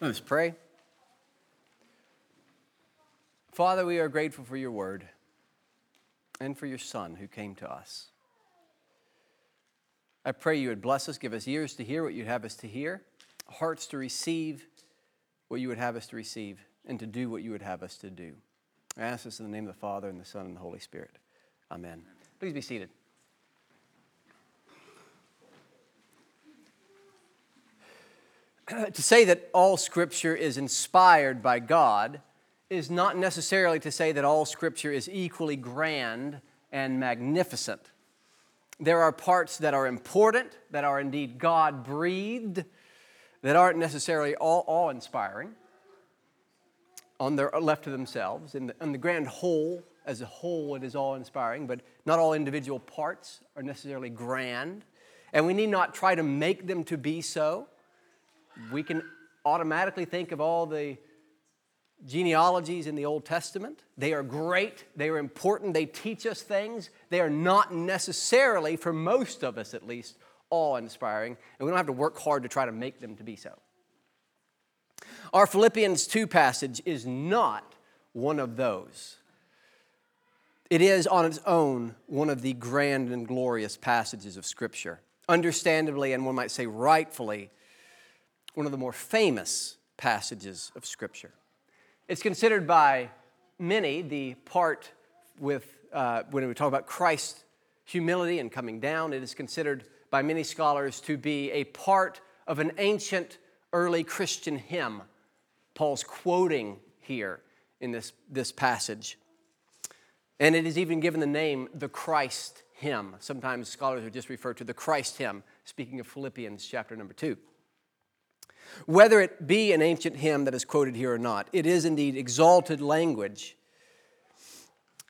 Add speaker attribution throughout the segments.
Speaker 1: Let us pray. Father, we are grateful for your word and for your Son who came to us. I pray you would bless us, give us ears to hear what you'd have us to hear, hearts to receive what you would have us to receive, and to do what you would have us to do. I ask this in the name of the Father, and the Son, and the Holy Spirit. Amen. Please be seated. to say that all Scripture is inspired by God is not necessarily to say that all Scripture is equally grand and magnificent. There are parts that are important, that are indeed God breathed, that aren't necessarily all awe inspiring on their left to themselves. In the, in the grand whole, as a whole, it is all inspiring, but not all individual parts are necessarily grand. And we need not try to make them to be so we can automatically think of all the genealogies in the Old Testament. They are great, they are important, they teach us things. They are not necessarily, for most of us at least, awe inspiring, and we don't have to work hard to try to make them to be so. Our Philippians 2 passage is not one of those. It is on its own one of the grand and glorious passages of Scripture. Understandably, and one might say rightfully, one of the more famous passages of Scripture. It's considered by many the part with, uh, when we talk about Christ's humility and coming down, it is considered by many scholars to be a part of an ancient early Christian hymn. Paul's quoting here in this, this passage. And it is even given the name the Christ hymn. Sometimes scholars are just referred to the Christ hymn, speaking of Philippians chapter number two. Whether it be an ancient hymn that is quoted here or not, it is indeed exalted language,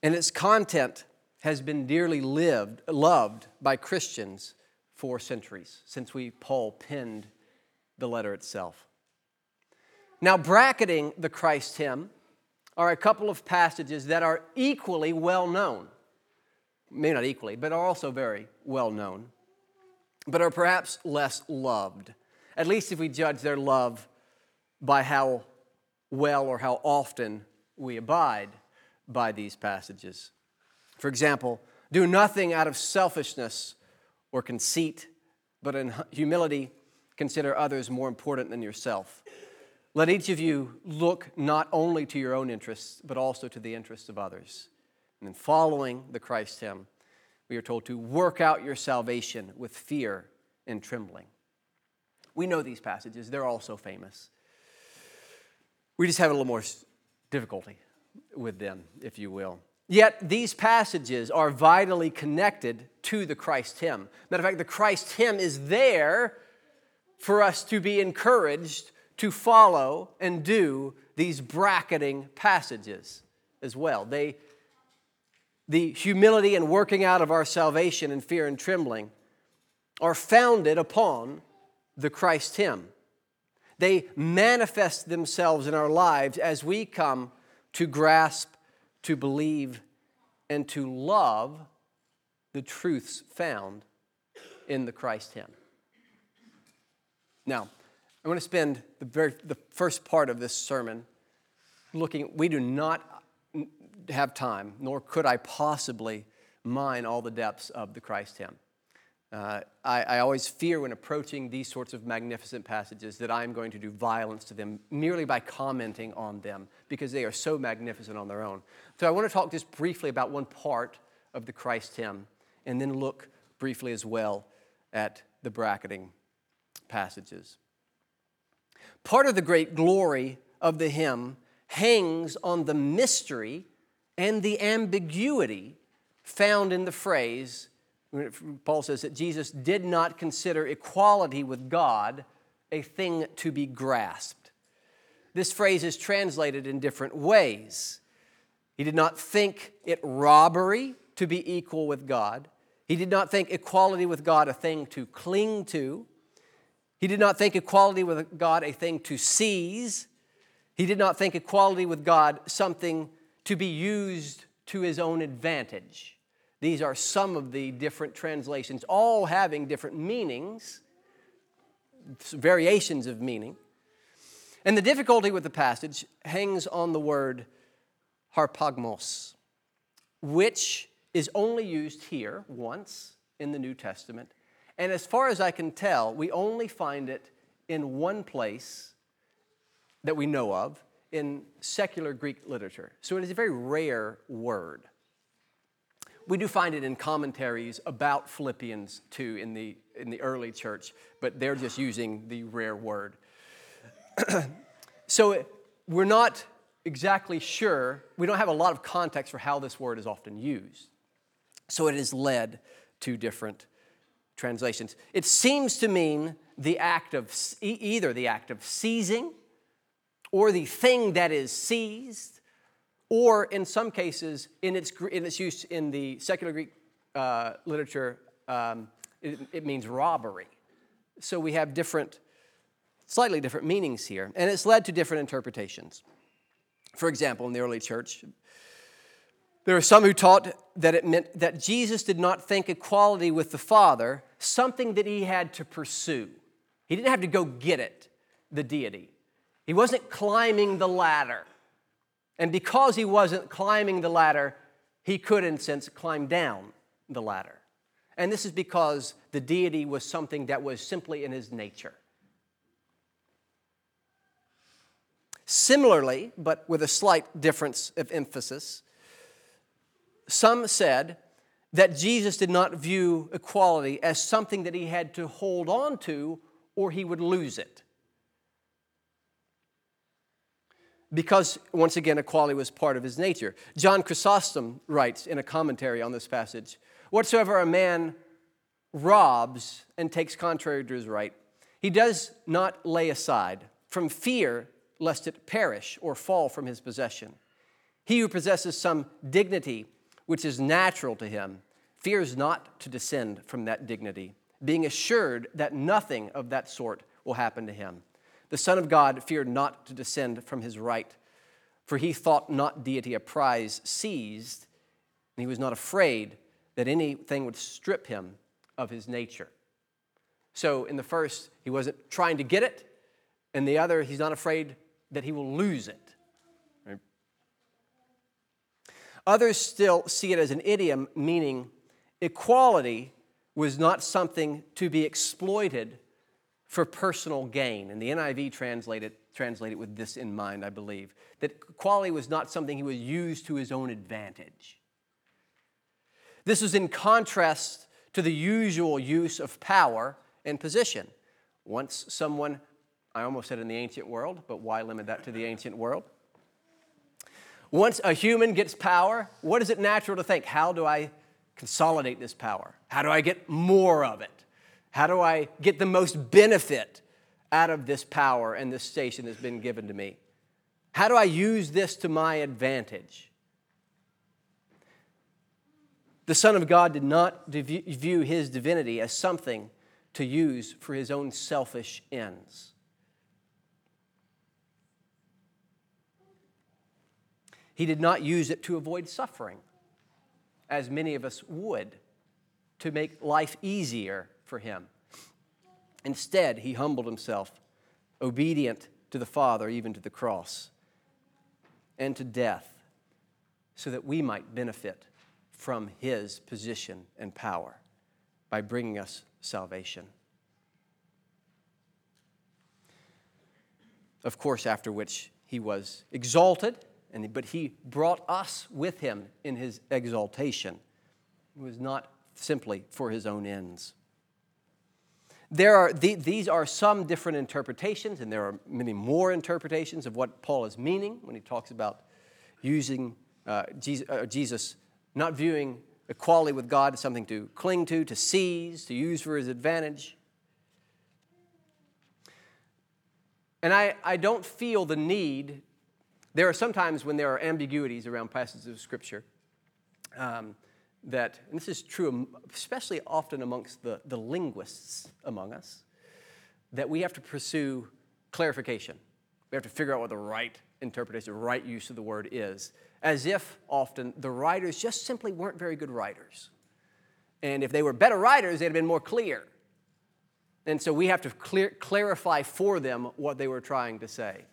Speaker 1: and its content has been dearly lived, loved by Christians for centuries, since we, Paul, penned the letter itself. Now, bracketing the Christ hymn are a couple of passages that are equally well known. Maybe not equally, but are also very well known, but are perhaps less loved at least if we judge their love by how well or how often we abide by these passages. For example, do nothing out of selfishness or conceit, but in humility consider others more important than yourself. Let each of you look not only to your own interests, but also to the interests of others. And then, following the Christ hymn, we are told to work out your salvation with fear and trembling. We know these passages, they're all so famous. We just have a little more difficulty with them, if you will. Yet these passages are vitally connected to the Christ hymn. Matter of fact, the Christ hymn is there for us to be encouraged to follow and do these bracketing passages as well. They, the humility and working out of our salvation in fear and trembling are founded upon the Christ hymn. They manifest themselves in our lives as we come to grasp, to believe, and to love the truths found in the Christ hymn. Now, I'm going to spend the, very, the first part of this sermon looking, we do not have time, nor could I possibly mine all the depths of the Christ hymn. Uh, I, I, always fear when approaching these sorts of magnificent passages that I'm going to do violence to them merely by commenting on them because they are so magnificent on their own. So I want to talk just briefly about one part of the Christ hymn and then look briefly as well at the bracketing passages. Part of the great glory of the hymn hangs on the mystery and the ambiguity found in the phrase Paul says that Jesus did not consider equality with God a thing to be grasped. This phrase is translated in different ways. He did not think it robbery to be equal with God. He did not think equality with God a thing to cling to. He did not think equality with God a thing to seize. He did not think equality with God something to be used to his own advantage. These are some of the different translations, all having different meanings, variations of meaning. And the difficulty with the passage hangs on the word harpagmos, which is only used here once in the New Testament. And as far as I can tell, we only find it in one place that we know of in secular Greek literature. So it is a very rare word. We do find it in commentaries about Philippians 2 in the, in the early church, but they're just using the rare word. so we're not exactly sure, we don't have a lot of context for how this word is often used. So it has led to different translations. It seems to mean the act of either the act of seizing or the thing that is seized, or in some cases, in its, in its use in the secular Greek uh, literature, um, it, it means robbery. So we have different, slightly different meanings here, and it's led to different interpretations. For example, in the early church, there are some who taught that it meant that Jesus did not think equality with the Father something that he had to pursue. He didn't have to go get it, the deity. He wasn't climbing the ladder. And because he wasn't climbing the ladder, he could, in a sense, climb down the ladder. And this is because the deity was something that was simply in his nature. Similarly, but with a slight difference of emphasis, some said that Jesus did not view equality as something that he had to hold on to or he would lose it. Because, once again, equality was part of his nature. John Chrysostom writes in a commentary on this passage Whatsoever a man robs and takes contrary to his right, he does not lay aside from fear lest it perish or fall from his possession. He who possesses some dignity which is natural to him fears not to descend from that dignity, being assured that nothing of that sort will happen to him. The Son of God feared not to descend from his right, for he thought not deity a prize seized, and he was not afraid that anything would strip him of his nature. So, in the first, he wasn't trying to get it, and the other, he's not afraid that he will lose it. Others still see it as an idiom, meaning equality was not something to be exploited for personal gain. And the NIV translated, translated with this in mind, I believe, that quality was not something he would use to his own advantage. This is in contrast to the usual use of power and position. Once someone, I almost said in the ancient world, but why limit that to the ancient world? Once a human gets power, what is it natural to think? How do I consolidate this power? How do I get more of it? How do I get the most benefit out of this power and this station that's been given to me? How do I use this to my advantage? The Son of God did not view his divinity as something to use for his own selfish ends. He did not use it to avoid suffering, as many of us would, to make life easier for him. Instead, he humbled himself, obedient to the Father, even to the cross, and to death, so that we might benefit from his position and power by bringing us salvation. Of course, after which he was exalted, and, but he brought us with him in his exaltation. It was not simply for his own ends. There are, these are some different interpretations, and there are many more interpretations of what Paul is meaning when he talks about using uh, Jesus, uh, Jesus not viewing equality with God as something to cling to, to seize, to use for his advantage. And I, I don't feel the need. There are sometimes when there are ambiguities around passages of Scripture. Um, that, and this is true especially often amongst the, the linguists among us, that we have to pursue clarification. We have to figure out what the right interpretation, the right use of the word is, as if often the writers just simply weren't very good writers. And if they were better writers, they'd have been more clear. And so we have to clear, clarify for them what they were trying to say.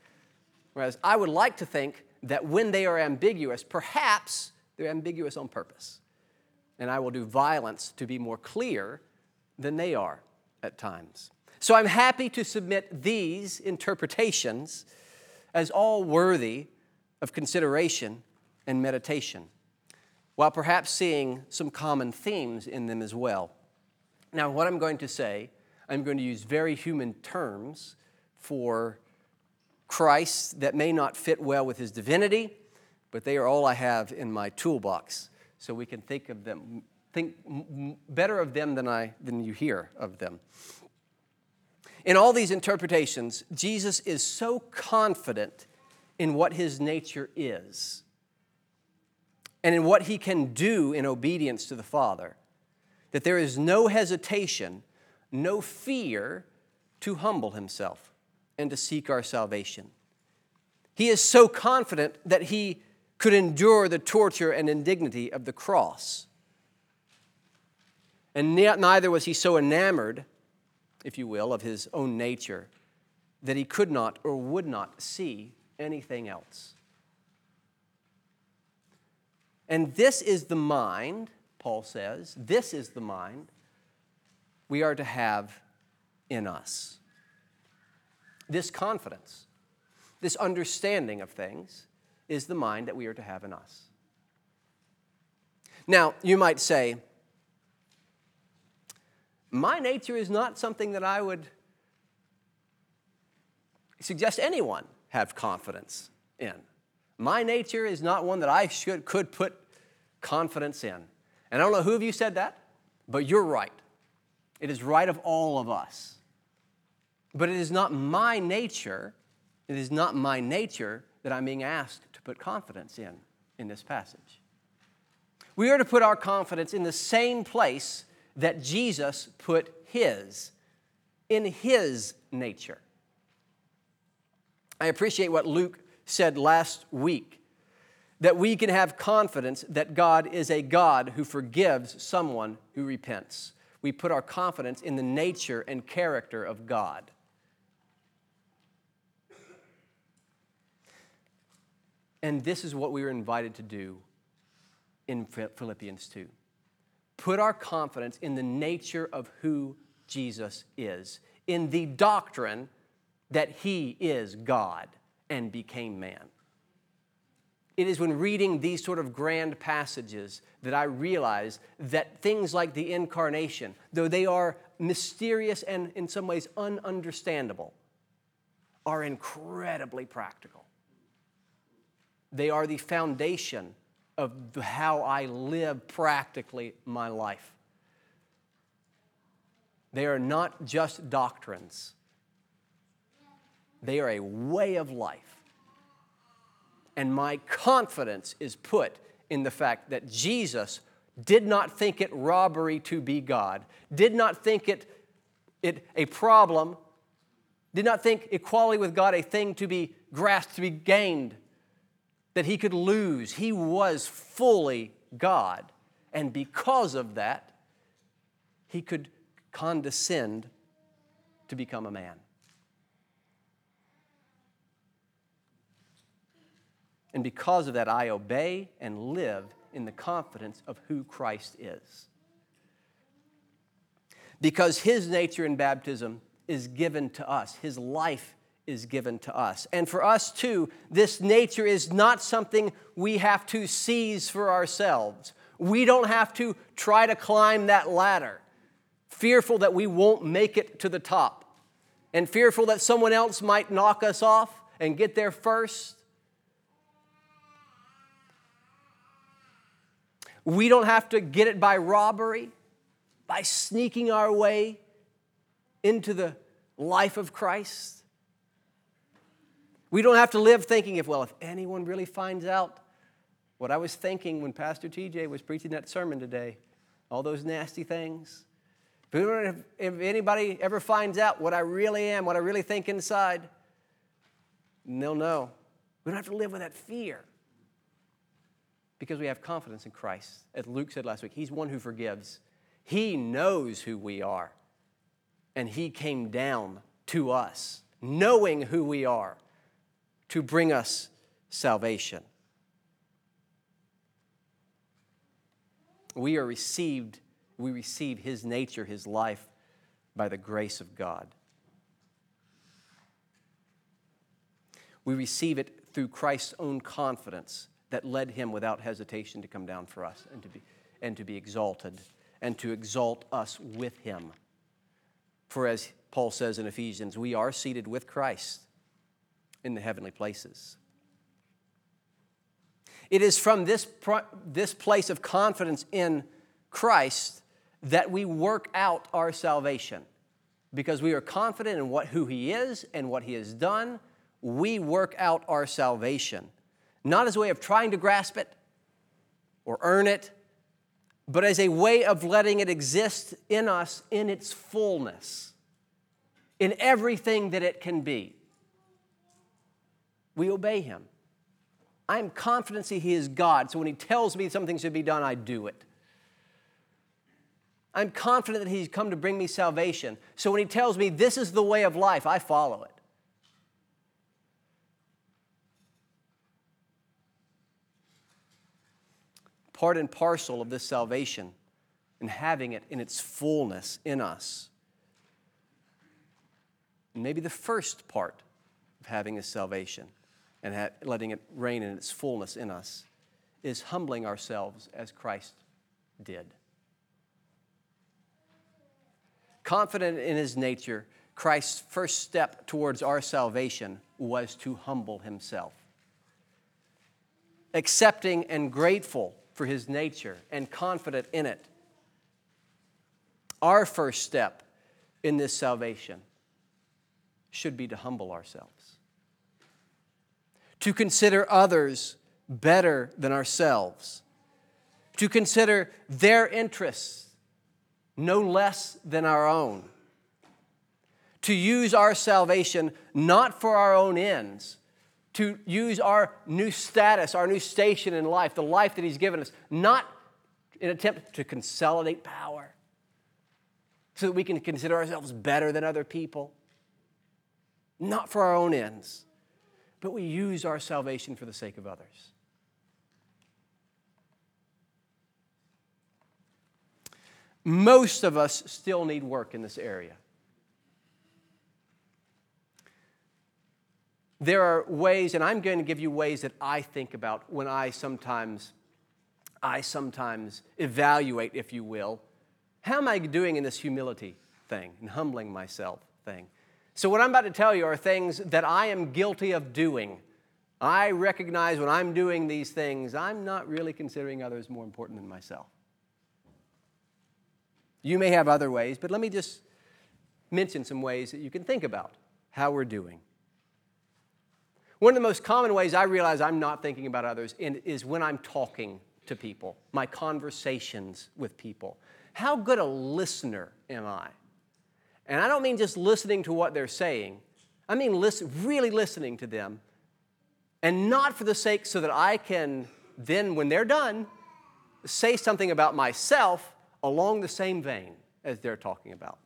Speaker 1: Whereas I would like to think that when they are ambiguous, perhaps they're ambiguous on purpose. And I will do violence to be more clear than they are at times. So I'm happy to submit these interpretations as all worthy of consideration and meditation, while perhaps seeing some common themes in them as well. Now, what I'm going to say, I'm going to use very human terms for Christ that may not fit well with his divinity, but they are all I have in my toolbox. So we can think of them, think better of them than, I, than you hear of them. In all these interpretations, Jesus is so confident in what his nature is and in what he can do in obedience to the Father that there is no hesitation, no fear to humble himself and to seek our salvation. He is so confident that he could endure the torture and indignity of the cross. And neither was he so enamored if you will, of his own nature, that he could not or would not see anything else. And this is the mind, Paul says, this is the mind we are to have in us. This confidence, this understanding of things, is the mind that we are to have in us. Now, you might say, my nature is not something that I would suggest anyone have confidence in. My nature is not one that I should, could put confidence in. And I don't know who of you said that, but you're right. It is right of all of us. But it is not my nature, it is not my nature that I'm being asked put confidence in in this passage. We are to put our confidence in the same place that Jesus put his, in his nature. I appreciate what Luke said last week that we can have confidence that God is a God who forgives someone who repents. We put our confidence in the nature and character of God. And this is what we were invited to do in Philippians 2 put our confidence in the nature of who Jesus is, in the doctrine that he is God and became man. It is when reading these sort of grand passages that I realize that things like the incarnation, though they are mysterious and in some ways ununderstandable, are incredibly practical. They are the foundation of how I live practically my life. They are not just doctrines, they are a way of life. And my confidence is put in the fact that Jesus did not think it robbery to be God, did not think it, it a problem, did not think equality with God a thing to be grasped, to be gained that he could lose. He was fully God. And because of that, he could condescend to become a man. And because of that, I obey and live in the confidence of who Christ is. Because his nature in baptism is given to us, his life is given to us. And for us too, this nature is not something we have to seize for ourselves. We don't have to try to climb that ladder, fearful that we won't make it to the top, and fearful that someone else might knock us off and get there first. We don't have to get it by robbery, by sneaking our way into the life of Christ. We don't have to live thinking if, well, if anyone really finds out what I was thinking when Pastor TJ was preaching that sermon today, all those nasty things. If, anybody ever finds out what I really am, what I really think inside, they'll know. We don't have to live with that fear because we have confidence in Christ. As Luke said last week, He's one who forgives. He knows who we are. And he came down to us, knowing who we are, to bring us salvation. We are received, we receive his nature, his life, by the grace of God. We receive it through Christ's own confidence that led him without hesitation to come down for us and to be, and to be exalted and to exalt us with him. For as Paul says in Ephesians, we are seated with Christ in the heavenly places. It is from this, this place of confidence in Christ that we work out our salvation. Because we are confident in what, who He is and what He has done, we work out our salvation. Not as a way of trying to grasp it or earn it, but as a way of letting it exist in us in its fullness, in everything that it can be. We obey Him. I am confident He is God, so when He tells me something should be done, I do it. I'm confident that He's come to bring me salvation, so when He tells me this is the way of life, I follow it. part and parcel of this salvation and having it in its fullness in us. Maybe the first part of having this salvation and letting it reign in its fullness in us is humbling ourselves as Christ did. Confident in his nature, Christ's first step towards our salvation was to humble himself. Accepting and grateful for his nature and confident in it. Our first step in this salvation should be to humble ourselves, to consider others better than ourselves, to consider their interests no less than our own, to use our salvation not for our own ends to use our new status, our new station in life, the life that He's given us, not in attempt to consolidate power so that we can consider ourselves better than other people, not for our own ends, but we use our salvation for the sake of others. Most of us still need work in this area. there are ways, and I'm going to give you ways that I think about when I sometimes, I sometimes evaluate, if you will, how am I doing in this humility thing and humbling myself thing. So what I'm about to tell you are things that I am guilty of doing. I recognize when I'm doing these things, I'm not really considering others more important than myself. You may have other ways, but let me just mention some ways that you can think about how we're doing. One of the most common ways I realize I'm not thinking about others is when I'm talking to people, my conversations with people. How good a listener am I? And I don't mean just listening to what they're saying, I mean listen, really listening to them, and not for the sake so that I can then, when they're done, say something about myself along the same vein as they're talking about.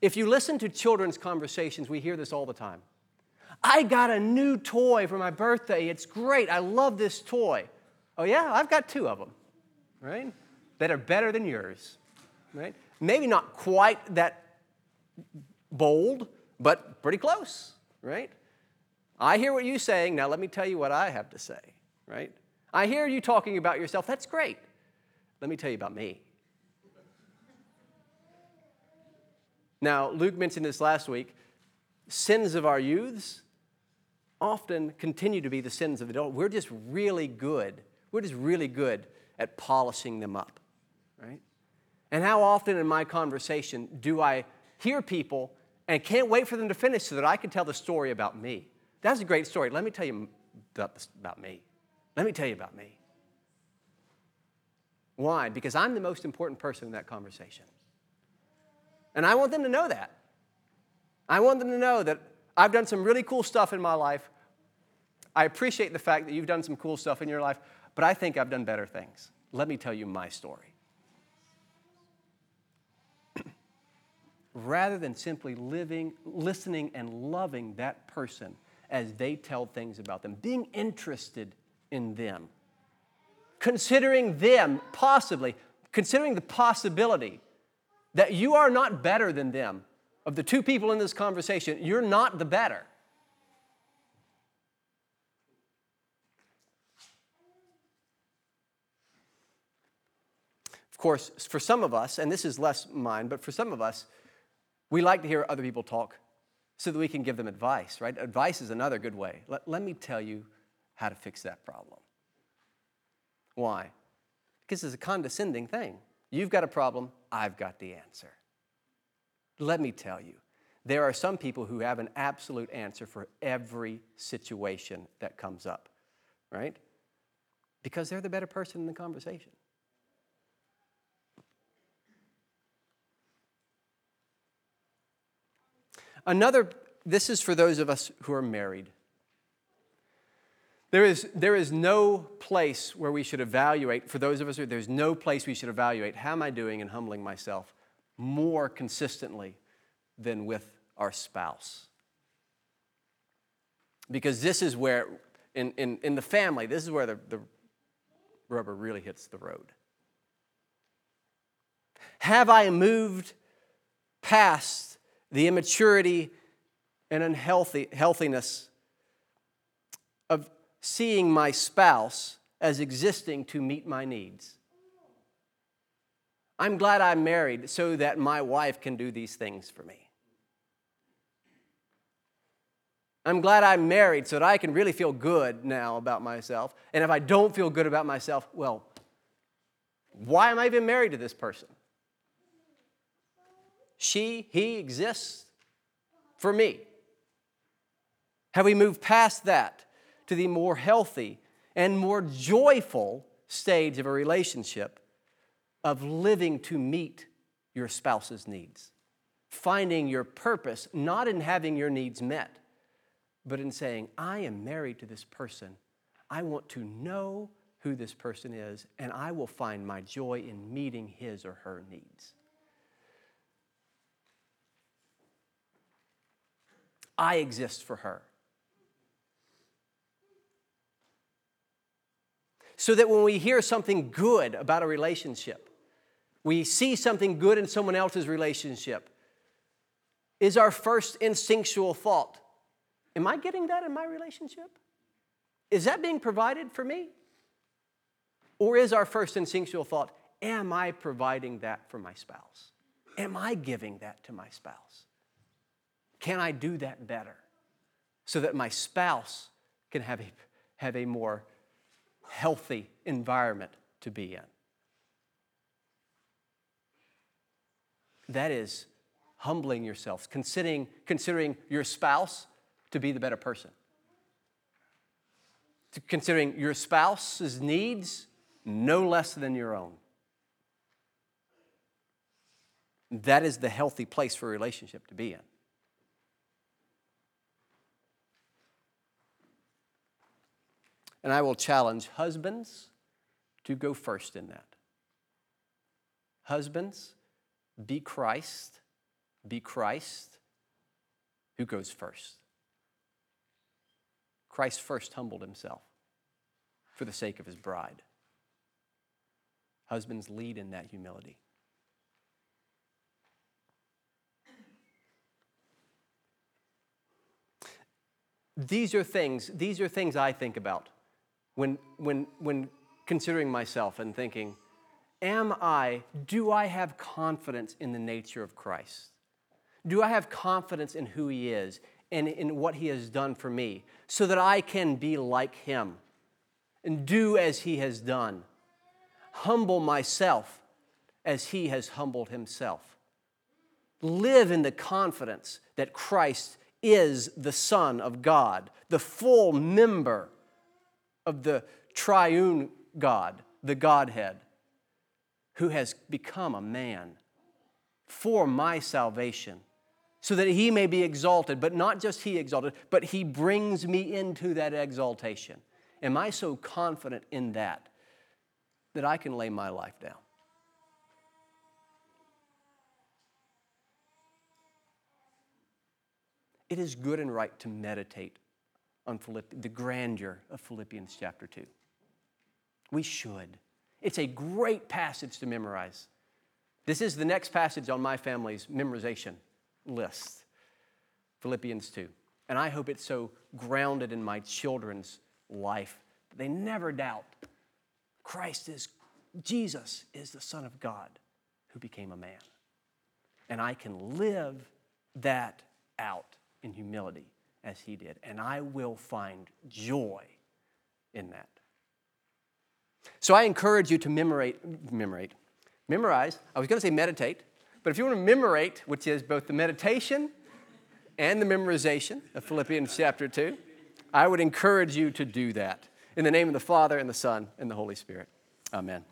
Speaker 1: If you listen to children's conversations, we hear this all the time. I got a new toy for my birthday. It's great. I love this toy. Oh, yeah? I've got two of them, right? That are better than yours, right? Maybe not quite that bold, but pretty close, right? I hear what you're saying. Now, let me tell you what I have to say, right? I hear you talking about yourself. That's great. Let me tell you about me. Now, Luke mentioned this last week sins of our youths often continue to be the sins of the adult. We're just really good. We're just really good at polishing them up, right? And how often in my conversation do I hear people and can't wait for them to finish so that I can tell the story about me? That's a great story. Let me tell you about me. Let me tell you about me. Why? Because I'm the most important person in that conversation. And I want them to know that. I want them to know that I've done some really cool stuff in my life. I appreciate the fact that you've done some cool stuff in your life, but I think I've done better things. Let me tell you my story. Rather than simply living, listening, and loving that person as they tell things about them, being interested in them, considering them possibly, considering the possibility that you are not better than them. Of the two people in this conversation, you're not the better. Of course, for some of us, and this is less mine, but for some of us, we like to hear other people talk so that we can give them advice, right? Advice is another good way. Let, let me tell you how to fix that problem. Why? Because it's a condescending thing. You've got a problem, I've got the answer. Let me tell you, there are some people who have an absolute answer for every situation that comes up, right? Because they're the better person in the conversation. Another, this is for those of us who are married. There is, there is no place where we should evaluate, for those of us who, there's no place we should evaluate how am I doing in humbling myself more consistently than with our spouse. Because this is where, in, in, in the family, this is where the, the rubber really hits the road. Have I moved past the immaturity and unhealthy healthiness of seeing my spouse as existing to meet my needs. I'm glad I'm married so that my wife can do these things for me. I'm glad I'm married so that I can really feel good now about myself. And if I don't feel good about myself, well, why am I even married to this person? She, he exists for me. Have we moved past that to the more healthy and more joyful stage of a relationship of living to meet your spouse's needs? Finding your purpose not in having your needs met, but in saying, I am married to this person. I want to know who this person is, and I will find my joy in meeting his or her needs. I exist for her. So that when we hear something good about a relationship, we see something good in someone else's relationship, is our first instinctual thought Am I getting that in my relationship? Is that being provided for me? Or is our first instinctual thought, Am I providing that for my spouse? Am I giving that to my spouse? Can I do that better so that my spouse can have a, have a more healthy environment to be in? That is humbling yourself, considering, considering your spouse to be the better person, considering your spouse's needs no less than your own. That is the healthy place for a relationship to be in. And I will challenge husbands to go first in that. Husbands, be Christ, be Christ who goes first. Christ first humbled himself for the sake of his bride. Husbands lead in that humility. These are things, these are things I think about when, when, when considering myself and thinking, am I, do I have confidence in the nature of Christ? Do I have confidence in who He is and in what He has done for me so that I can be like Him and do as He has done? Humble myself as He has humbled Himself. Live in the confidence that Christ is the Son of God, the full member of the triune God, the Godhead, who has become a man for my salvation, so that he may be exalted, but not just he exalted, but he brings me into that exaltation. Am I so confident in that that I can lay my life down? it is good and right to meditate on Philipp- the grandeur of Philippians chapter 2. We should. It's a great passage to memorize. This is the next passage on my family's memorization list Philippians 2. And I hope it's so grounded in my children's life that they never doubt Christ is, Jesus is the Son of God who became a man. And I can live that out in humility as he did. And I will find joy in that. So I encourage you to memorate, memorate, memorize. I was going to say meditate, but if you want to memorate, which is both the meditation and the memorization of Philippians chapter 2, I would encourage you to do that. In the name of the Father, and the Son, and the Holy Spirit. Amen.